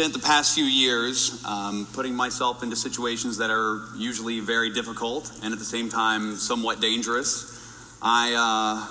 spent the past few years um, putting myself into situations that are usually very difficult and at the same time somewhat dangerous. I uh,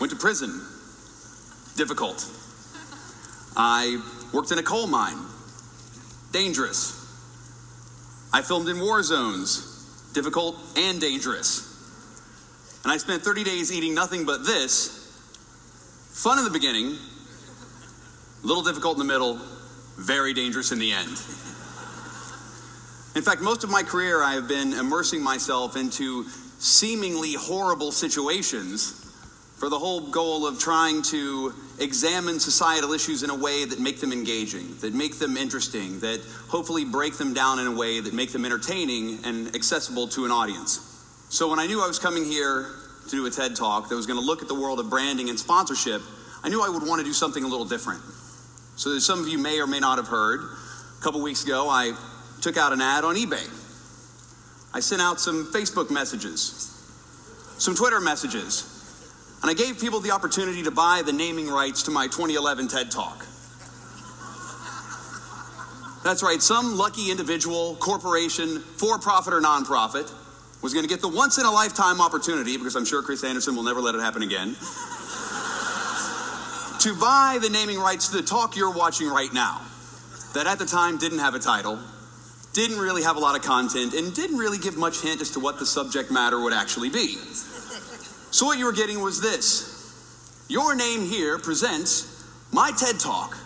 went to prison. Difficult. I worked in a coal mine. Dangerous. I filmed in war zones. Difficult and dangerous. And I spent 30 days eating nothing but this. Fun in the beginning, a little difficult in the middle, very dangerous in the end. In fact, most of my career I have been immersing myself into seemingly horrible situations for the whole goal of trying to examine societal issues in a way that make them engaging, that make them interesting, that hopefully break them down in a way that make them entertaining and accessible to an audience. So when I knew I was coming here to do a TED Talk that was going to look at the world of branding and sponsorship, I knew I would want to do something a little different. So, as some of you may or may not have heard, a couple weeks ago, I took out an ad on eBay. I sent out some Facebook messages, some Twitter messages, and I gave people the opportunity to buy the naming rights to my 2011 TED Talk. That's right, some lucky individual, corporation, for profit or nonprofit, was going to get the once in a lifetime opportunity, because I'm sure Chris Anderson will never let it happen again to buy the naming rights to the talk you're watching right now, that at the time didn't have a title, didn't really have a lot of content, and didn't really give much hint as to what the subject matter would actually be. So, what you were getting was this Your name here presents my TED Talk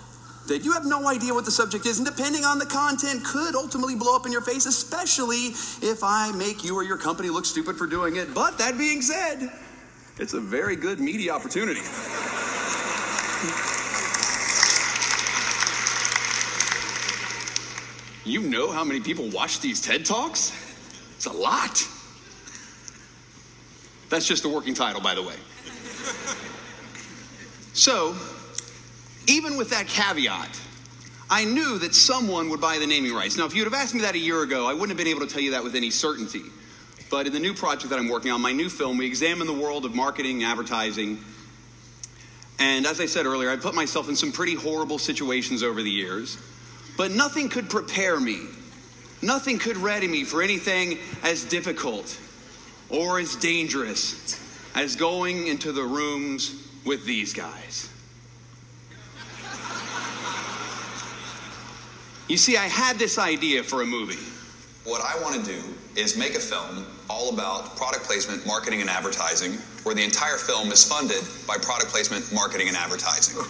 that you have no idea what the subject is, and depending on the content, could ultimately blow up in your face, especially if I make you or your company look stupid for doing it. But that being said, it's a very good media opportunity. You know how many people watch these TED Talks? It's a lot. That's just a working title, by the way. So, even with that caveat, I knew that someone would buy the naming rights. Now, if you'd have asked me that a year ago, I wouldn't have been able to tell you that with any certainty. But in the new project that I'm working on, my new film, we examine the world of marketing, advertising, and as I said earlier, I put myself in some pretty horrible situations over the years, but nothing could prepare me. Nothing could ready me for anything as difficult or as dangerous as going into the rooms with these guys. You see, I had this idea for a movie. What I want to do is make a film all about product placement, marketing, and advertising, where the entire film is funded by product placement, marketing, and advertising.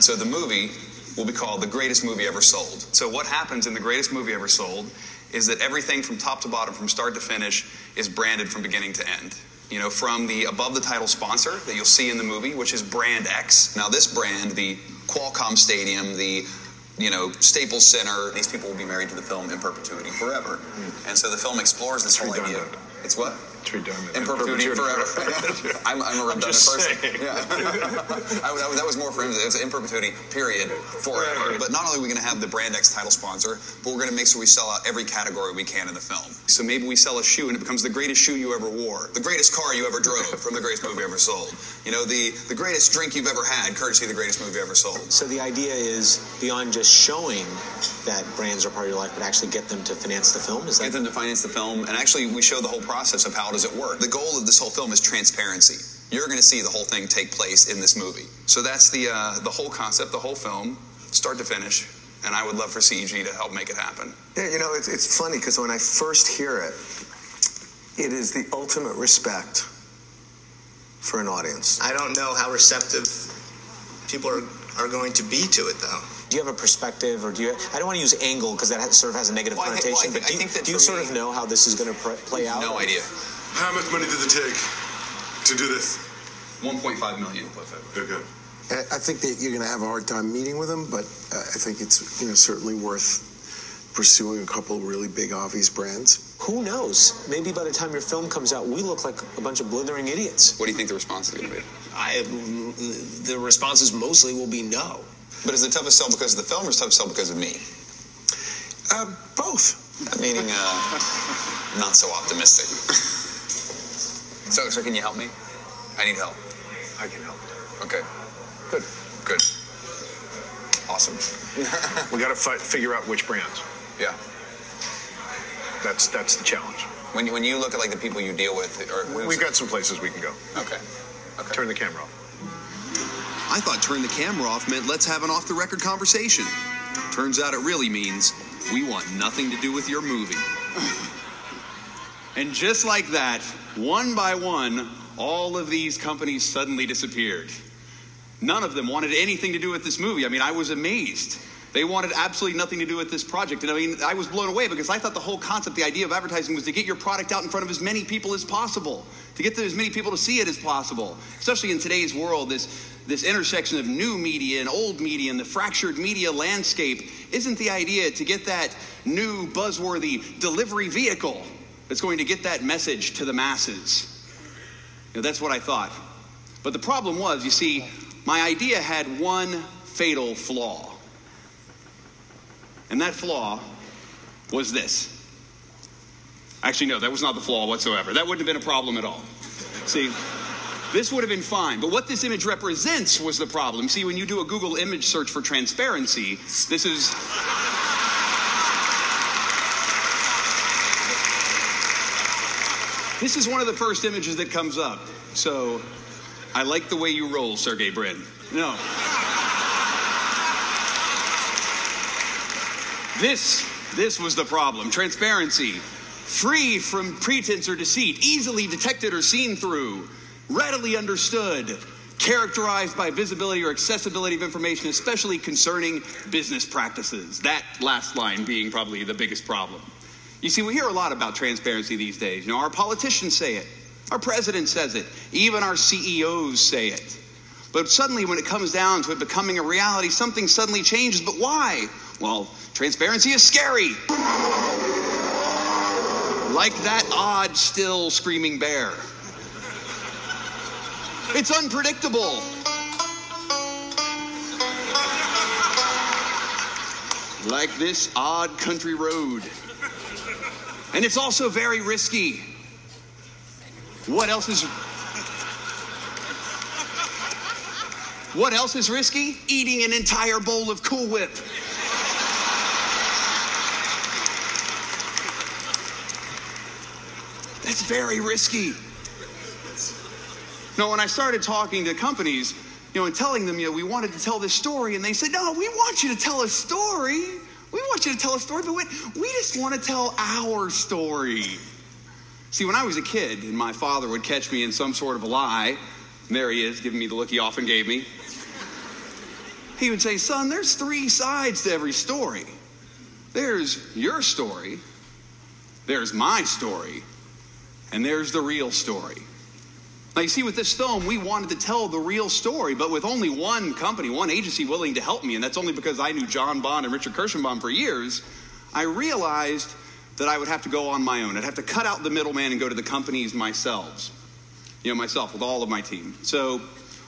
So the movie will be called The Greatest Movie Ever Sold. So, what happens in The Greatest Movie Ever Sold is that everything from top to bottom, from start to finish, is branded from beginning to end. You know, from the above the title sponsor that you'll see in the movie, which is Brand X. Now, this brand, the Qualcomm Stadium, the you know, Staples Center. These people will be married to the film in perpetuity forever. Mm. And so the film explores this whole idea. It's what? It's redundant. In perpetuity, forever. I'm, I'm, a redundant I'm person. Yeah. I, that, that, was more for him. It's in perpetuity, period, forever. But not only are we going to have the Brand X title sponsor, but we're going to make sure we sell out every category we can in the film. So maybe we sell a shoe and it becomes the greatest shoe you ever wore, the greatest car you ever drove from the greatest movie ever sold. You know, the, the greatest drink you've ever had, courtesy of the greatest movie ever sold. So the idea is beyond just showing that brands are part of your life, but actually get them to finance the film? Is that... Get them to finance the film, and actually we show the whole process of how does it work. The goal of this whole film is transparency. You're going to see the whole thing take place in this movie. So that's the uh, the whole concept, the whole film, start to finish. And I would love for CEG to help make it happen. Yeah, you know, it's, it's funny because when I first hear it, it is the ultimate respect for an audience. I don't know how receptive people are, are going to be to it, though. Do you have a perspective, or do you? I don't want to use angle because that sort of has a negative well, connotation. I, well, I, but do you, do you sort me, of know how this is going to play out? No idea. How much money does it take to do this? 1.5 million. Okay. I think that you're going to have a hard time meeting with them, but uh, I think it's you know certainly worth pursuing a couple of really big obvious brands. Who knows? Maybe by the time your film comes out, we look like a bunch of blithering idiots. What do you think the response is going to be? I, the responses mostly will be no. But is it tough to sell because of the film, or is it tough to sell because of me? Uh, both. Meaning, uh, not so optimistic. So, so can you help me? I need help. I can help. Okay. Good. Good. Awesome. awesome. We got to fi- figure out which brands. Yeah. That's that's the challenge. When you, when you look at like the people you deal with, or We've got some places we can go. okay. Okay. Turn the camera off. I thought turn the camera off meant let's have an off the record conversation. Turns out it really means we want nothing to do with your movie. And just like that, one by one, all of these companies suddenly disappeared. None of them wanted anything to do with this movie. I mean, I was amazed. They wanted absolutely nothing to do with this project. And I mean, I was blown away because I thought the whole concept, the idea of advertising was to get your product out in front of as many people as possible, to get as many people to see it as possible. Especially in today's world, this, this intersection of new media and old media and the fractured media landscape isn't the idea to get that new buzzworthy delivery vehicle that's going to get that message to the masses. You know, that's what I thought. But the problem was, you see, my idea had one fatal flaw. And that flaw was this. Actually, no, that was not the flaw whatsoever. That wouldn't have been a problem at all. See, this would have been fine. But what this image represents was the problem. See, when you do a Google image search for transparency, this is. This is one of the first images that comes up. So I like the way you roll, Sergey Brin. No. This, this was the problem. Transparency. Free from pretense or deceit, easily detected or seen through, readily understood, characterized by visibility or accessibility of information, especially concerning business practices. That last line being probably the biggest problem. You see, we hear a lot about transparency these days. You know, our politicians say it, our president says it, even our CEOs say it. But suddenly, when it comes down to it becoming a reality, something suddenly changes. But why? Well, transparency is scary. Like that odd, still screaming bear. It's unpredictable. Like this odd country road. And it's also very risky. What else is What else is risky? Eating an entire bowl of Cool Whip. That's very risky. No, when I started talking to companies, you know, and telling them, you know, we wanted to tell this story, and they said, no, we want you to tell a story. We want you to tell a story, but we, just want to tell our story. See, when I was a kid, and my father would catch me in some sort of a lie, there he is, giving me the look he often gave me. He would say, Son, there's three sides to every story. There's your story, there's my story, and there's the real story. Now, you see, with this film, we wanted to tell the real story, but with only one company, one agency willing to help me, and that's only because I knew John Bond and Richard Kirshenbaum for years, I realized that I would have to go on my own. I'd have to cut out the middleman and go to the companies myself. You know, myself with all of my team. So,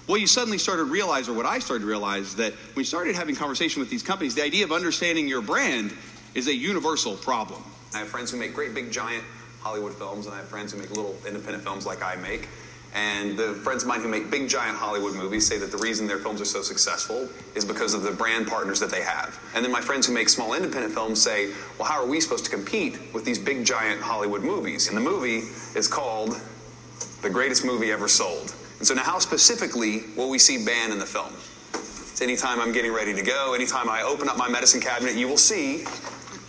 what you suddenly started to realize, or what I started to realize, is that when you started having conversation with these companies, the idea of understanding your brand is a universal problem. I have friends who make great big giant Hollywood films, and I have friends who make little independent films like I make. And the friends of mine who make big giant Hollywood movies say that the reason their films are so successful is because of the brand partners that they have. And then my friends who make small independent films say, well, how are we supposed to compete with these big giant Hollywood movies? And the movie is called The Greatest Movie Ever Sold. And so now, how specifically will we see Ban in the film? It's anytime I'm getting ready to go, anytime I open up my medicine cabinet, you will see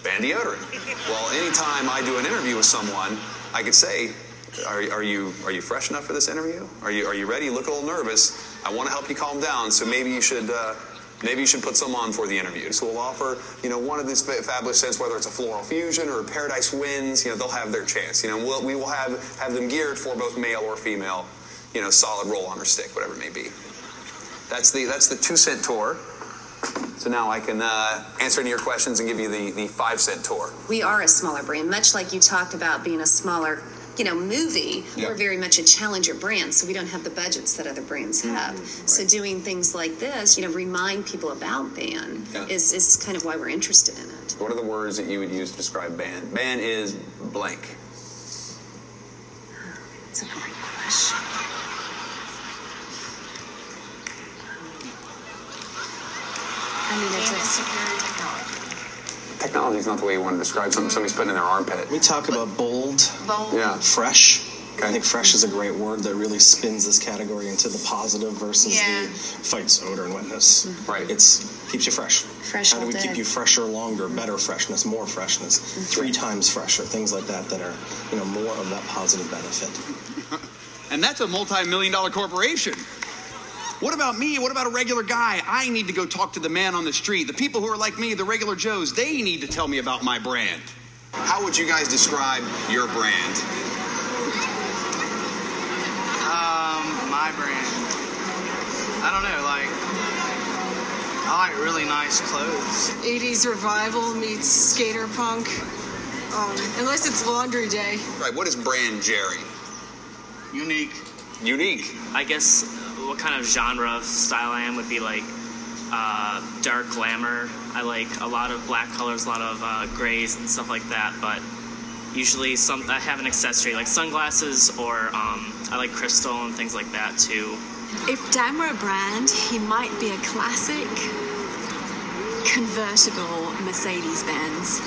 Ban deodorant. Well, anytime I do an interview with someone, I could say, are, are, you are you fresh enough for this interview? Are you are you ready? You look a little nervous. I want to help you calm down. So maybe you should uh, maybe you should put some on for the interview. So we'll offer you know one of these fabulous scents, whether it's a floral fusion or paradise winds. You know they'll have their chance. You know we'll, we will have have them geared for both male or female. You know solid roll on or stick, whatever it may be. That's the that's the two cent tour. So now I can uh, answer any of your questions and give you the, the five cent tour. We are a smaller brand, much like you talked about being a smaller you know, movie, Yeah. we're very much a challenger brand, so we don't have the budgets that other brands mm-hmm. have. So doing things like this, you know, remind people about Ban Yeah. is, is kind of why we're interested in it. What are the words that you would use to describe ban? Ban is blank. It's a great question. I mean, it's a superior technology. Technology is not the way you want to describe something somebody's putting in their armpit. We talk about bold, Bold. Yeah. fresh. I think fresh is a great word that really spins this category into the positive versus Yeah. the fights odor and wetness. Mm-hmm. Right. It's keeps you fresh. Fresh How do we day. keep you fresher longer, better freshness, more freshness, mm-hmm. three times fresher, things like that that are you know more of that positive benefit. And that's a multi million dollar corporation. What about me? What about a regular guy? I need to go talk to the man on the street. The people who are like me, the regular Joes, they need to tell me about my brand. How would you guys describe your brand? Um, my brand. I don't know, like I like really nice clothes. 80s revival meets skater punk. Um, unless it's laundry day. Right, what is brand Jerry? Unique. Unique. I guess what kind of genre of style I am would be like uh, dark glamour. I like a lot of black colors, a lot of uh, grays and stuff like that. But usually, some I have an accessory like sunglasses, or um, I like crystal and things like that too. If Dan were a brand, he might be a classic convertible Mercedes Benz.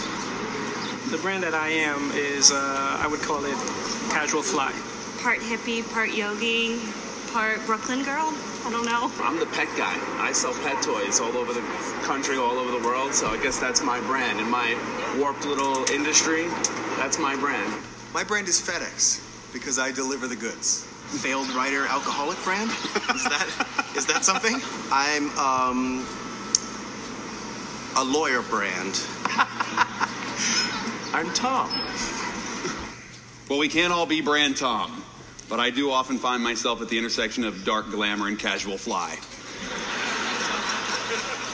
The brand that I am is, uh, I would call it casual fly. Part hippie, part yogi, part Brooklyn girl. I don't know. I'm the pet guy. I sell pet toys all over the country, all over the world. So I guess that's my brand. In my warped little industry, that's my brand. My brand is FedEx because I deliver the goods. Failed writer alcoholic brand? Is that is that something? I'm um a lawyer brand. I'm Tom. Well, we can't all be brand Tom, but I do often find myself at the intersection of dark glamour and casual fly.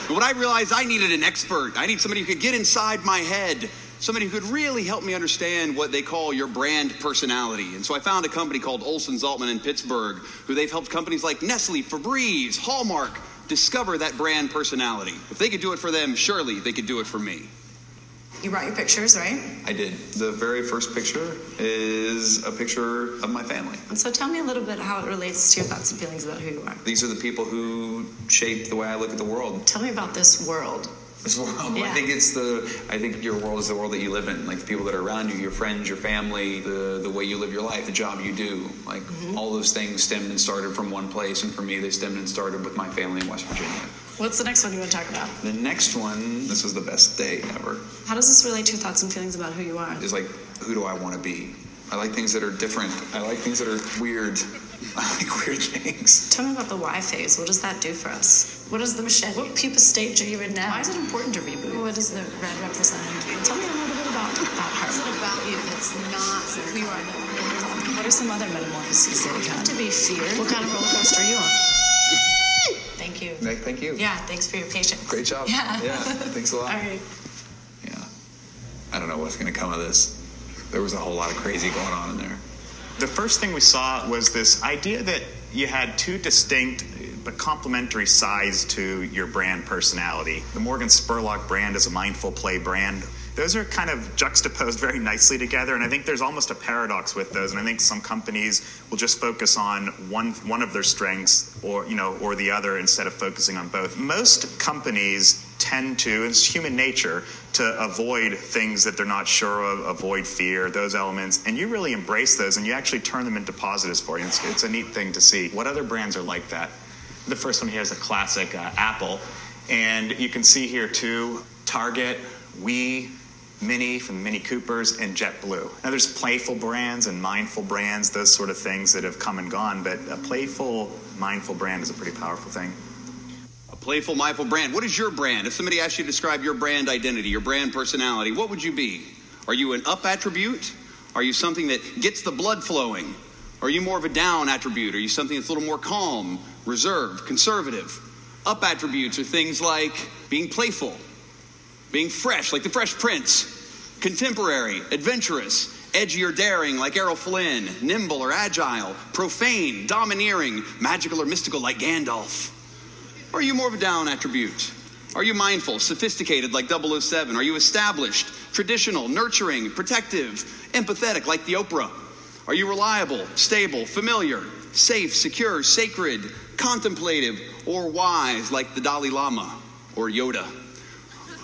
But what I realized I needed an expert. I need somebody who could get inside my head, somebody who could really help me understand what they call your brand personality. And so I found a company called Olson Zaltman in Pittsburgh, who they've helped companies like Nestle, Febreze, Hallmark discover that brand personality. If they could do it for them, surely they could do it for me. You brought your pictures, right? I did. The very first picture is a picture of my family. And so tell me a little bit how it relates to your thoughts and feelings about who you are. These are the people who shape the way I look at the world. Tell me about this world. This world. I think it's the. I think your world is the world that you live in. Like the people that are around you, your friends, your family, the the way you live your life, the job you do. Like mm-hmm. all those things stemmed and started from one place. And for me, they stemmed and started with my family in West Virginia. What's the next one you want to talk about? The next one, this was the best day ever. How does this relate to your thoughts and feelings about who you are? Is like, who do I want to be? I like things that are different. I like things that are weird. I like weird things. Tell me about the Y phase. What does that do for us? What is the machete? What pupa stage are you in now? Why is it important to reboot? What does the red represent? Tell me a little bit about, that part. What is it about you that's not who you are? What are some other metamorphoses that you have? To be feared? What kind of roller coaster are you on? Thank you. Nick, thank you. Yeah, thanks for your patience. Great job. Yeah. Yeah. Thanks a lot. All right. Yeah. I don't know what's going to come of this. There was a whole lot of crazy going on in there. The first thing we saw was this idea that you had two distinct but complementary sides to your brand personality. The Morgan Spurlock brand is a mindful play brand. Those are kind of juxtaposed very nicely together, and I think there's almost a paradox with those. And I think some companies will just focus on one one of their strengths, or you know, or the other, instead of focusing on both. Most companies tend to, it's human nature, to avoid things that they're not sure of, avoid fear, those elements, and you really embrace those, and you actually turn them into positives for you. It's, it's a neat thing to see. What other brands are like that? The first one here is a classic uh, Apple, and you can see here too Target, Wii, Mini from Mini Coopers, and JetBlue. Now there's playful brands and mindful brands, those sort of things that have come and gone, but a playful, mindful brand is a pretty powerful thing. Playful, mindful brand. What is your brand? If somebody asked you to describe your brand identity, your brand personality, what would you be? Are you an up attribute? Are you something that gets the blood flowing? Are you more of a down attribute? Are you something that's a little more calm, reserved, conservative? Up attributes are things like being playful, being fresh, like the Fresh Prince, contemporary, adventurous, edgy or daring, like Errol Flynn, nimble or agile, profane, domineering, magical or mystical, like Gandalf. Or are you more of a down attribute? Are you mindful, sophisticated like 007? Are you established, traditional, nurturing, protective, empathetic like the Oprah? Are you reliable, stable, familiar, safe, secure, sacred, contemplative, or wise like the Dalai Lama? or Yoda.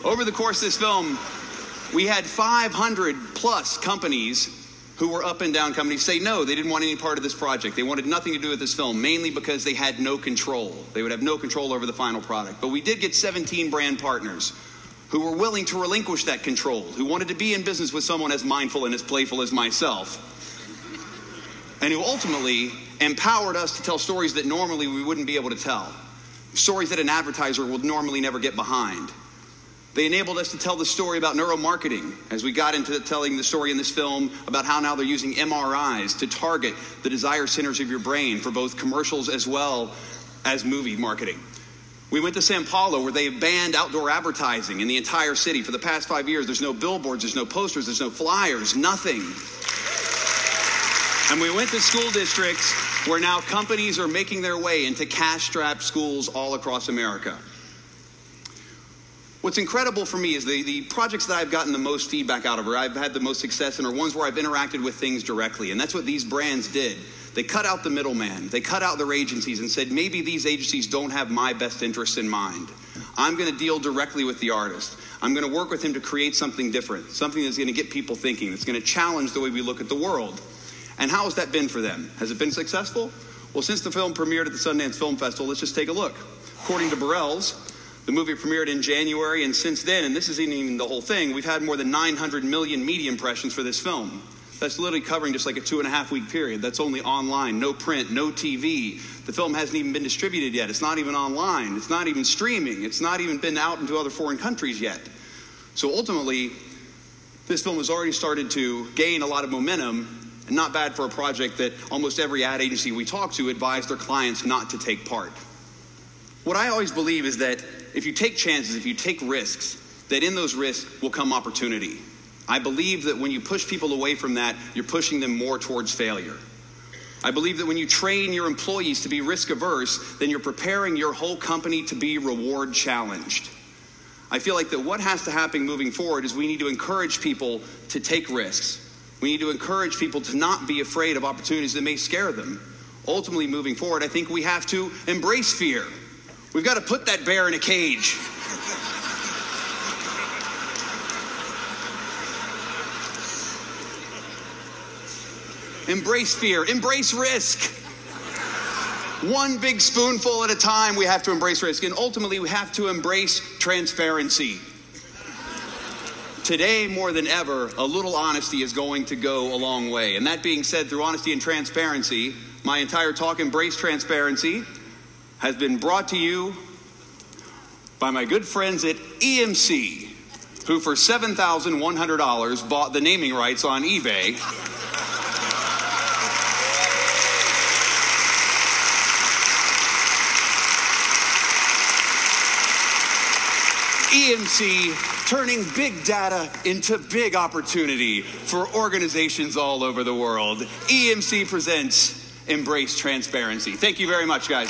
Over the course of this film, we had 500 plus companies who were up and down companies say no, they didn't want any part of this project. They wanted nothing to do with this film, mainly because they had no control. They would have no control over the final product. But we did get 17 brand partners who were willing to relinquish that control, who wanted to be in business with someone as mindful and as playful as myself, and who ultimately empowered us to tell stories that normally we wouldn't be able to tell, stories that an advertiser would normally never get behind. They enabled us to tell the story about neuromarketing as we got into telling the story in this film about how now they're using MRIs to target the desire centers of your brain for both commercials as well as movie marketing. We went to Sao Paulo where they banned outdoor advertising in the entire city. For the past five years, there's no billboards, there's no posters, there's no flyers, nothing. And we went to school districts where now companies are making their way into cash strapped schools all across America. What's incredible for me is the, the projects that I've gotten the most feedback out of, or I've had the most success in, are ones where I've interacted with things directly. And that's what these brands did. They cut out the middleman, they cut out their agencies and said, maybe these agencies don't have my best interests in mind. I'm going to deal directly with the artist. I'm going to work with him to create something different, something that's going to get people thinking, that's going to challenge the way we look at the world. And how has that been for them? Has it been successful? Well, since the film premiered at the Sundance Film Festival, let's just take a look. According to Burrelles, the movie premiered in January, and since then, and this isn't even the whole thing, we've had more than 900 million media impressions for this film. That's literally covering just like a two and a half week period. That's only online, no print, no TV. The film hasn't even been distributed yet. It's not even online. It's not even streaming. It's not even been out into other foreign countries yet. So ultimately, this film has already started to gain a lot of momentum, and not bad for a project that almost every ad agency we talk to advise their clients not to take part. What I always believe is that if you take chances, if you take risks, that in those risks will come opportunity. I believe that when you push people away from that, you're pushing them more towards failure. I believe that when you train your employees to be risk averse, then you're preparing your whole company to be reward challenged. I feel like that what has to happen moving forward is we need to encourage people to take risks. We need to encourage people to not be afraid of opportunities that may scare them. Ultimately, moving forward, I think we have to embrace fear. We've got to put that bear in a cage. Embrace fear, embrace risk. One big spoonful at a time, we have to embrace risk. And ultimately, we have to embrace transparency. Today, more than ever, a little honesty is going to go a long way. And that being said, through honesty and transparency, my entire talk, Embrace Transparency, has been brought to you by my good friends at EMC, who for $7,100 bought the naming rights on eBay. EMC turning big data into big opportunity for organizations all over the world. EMC presents Embrace Transparency. Thank you very much, guys.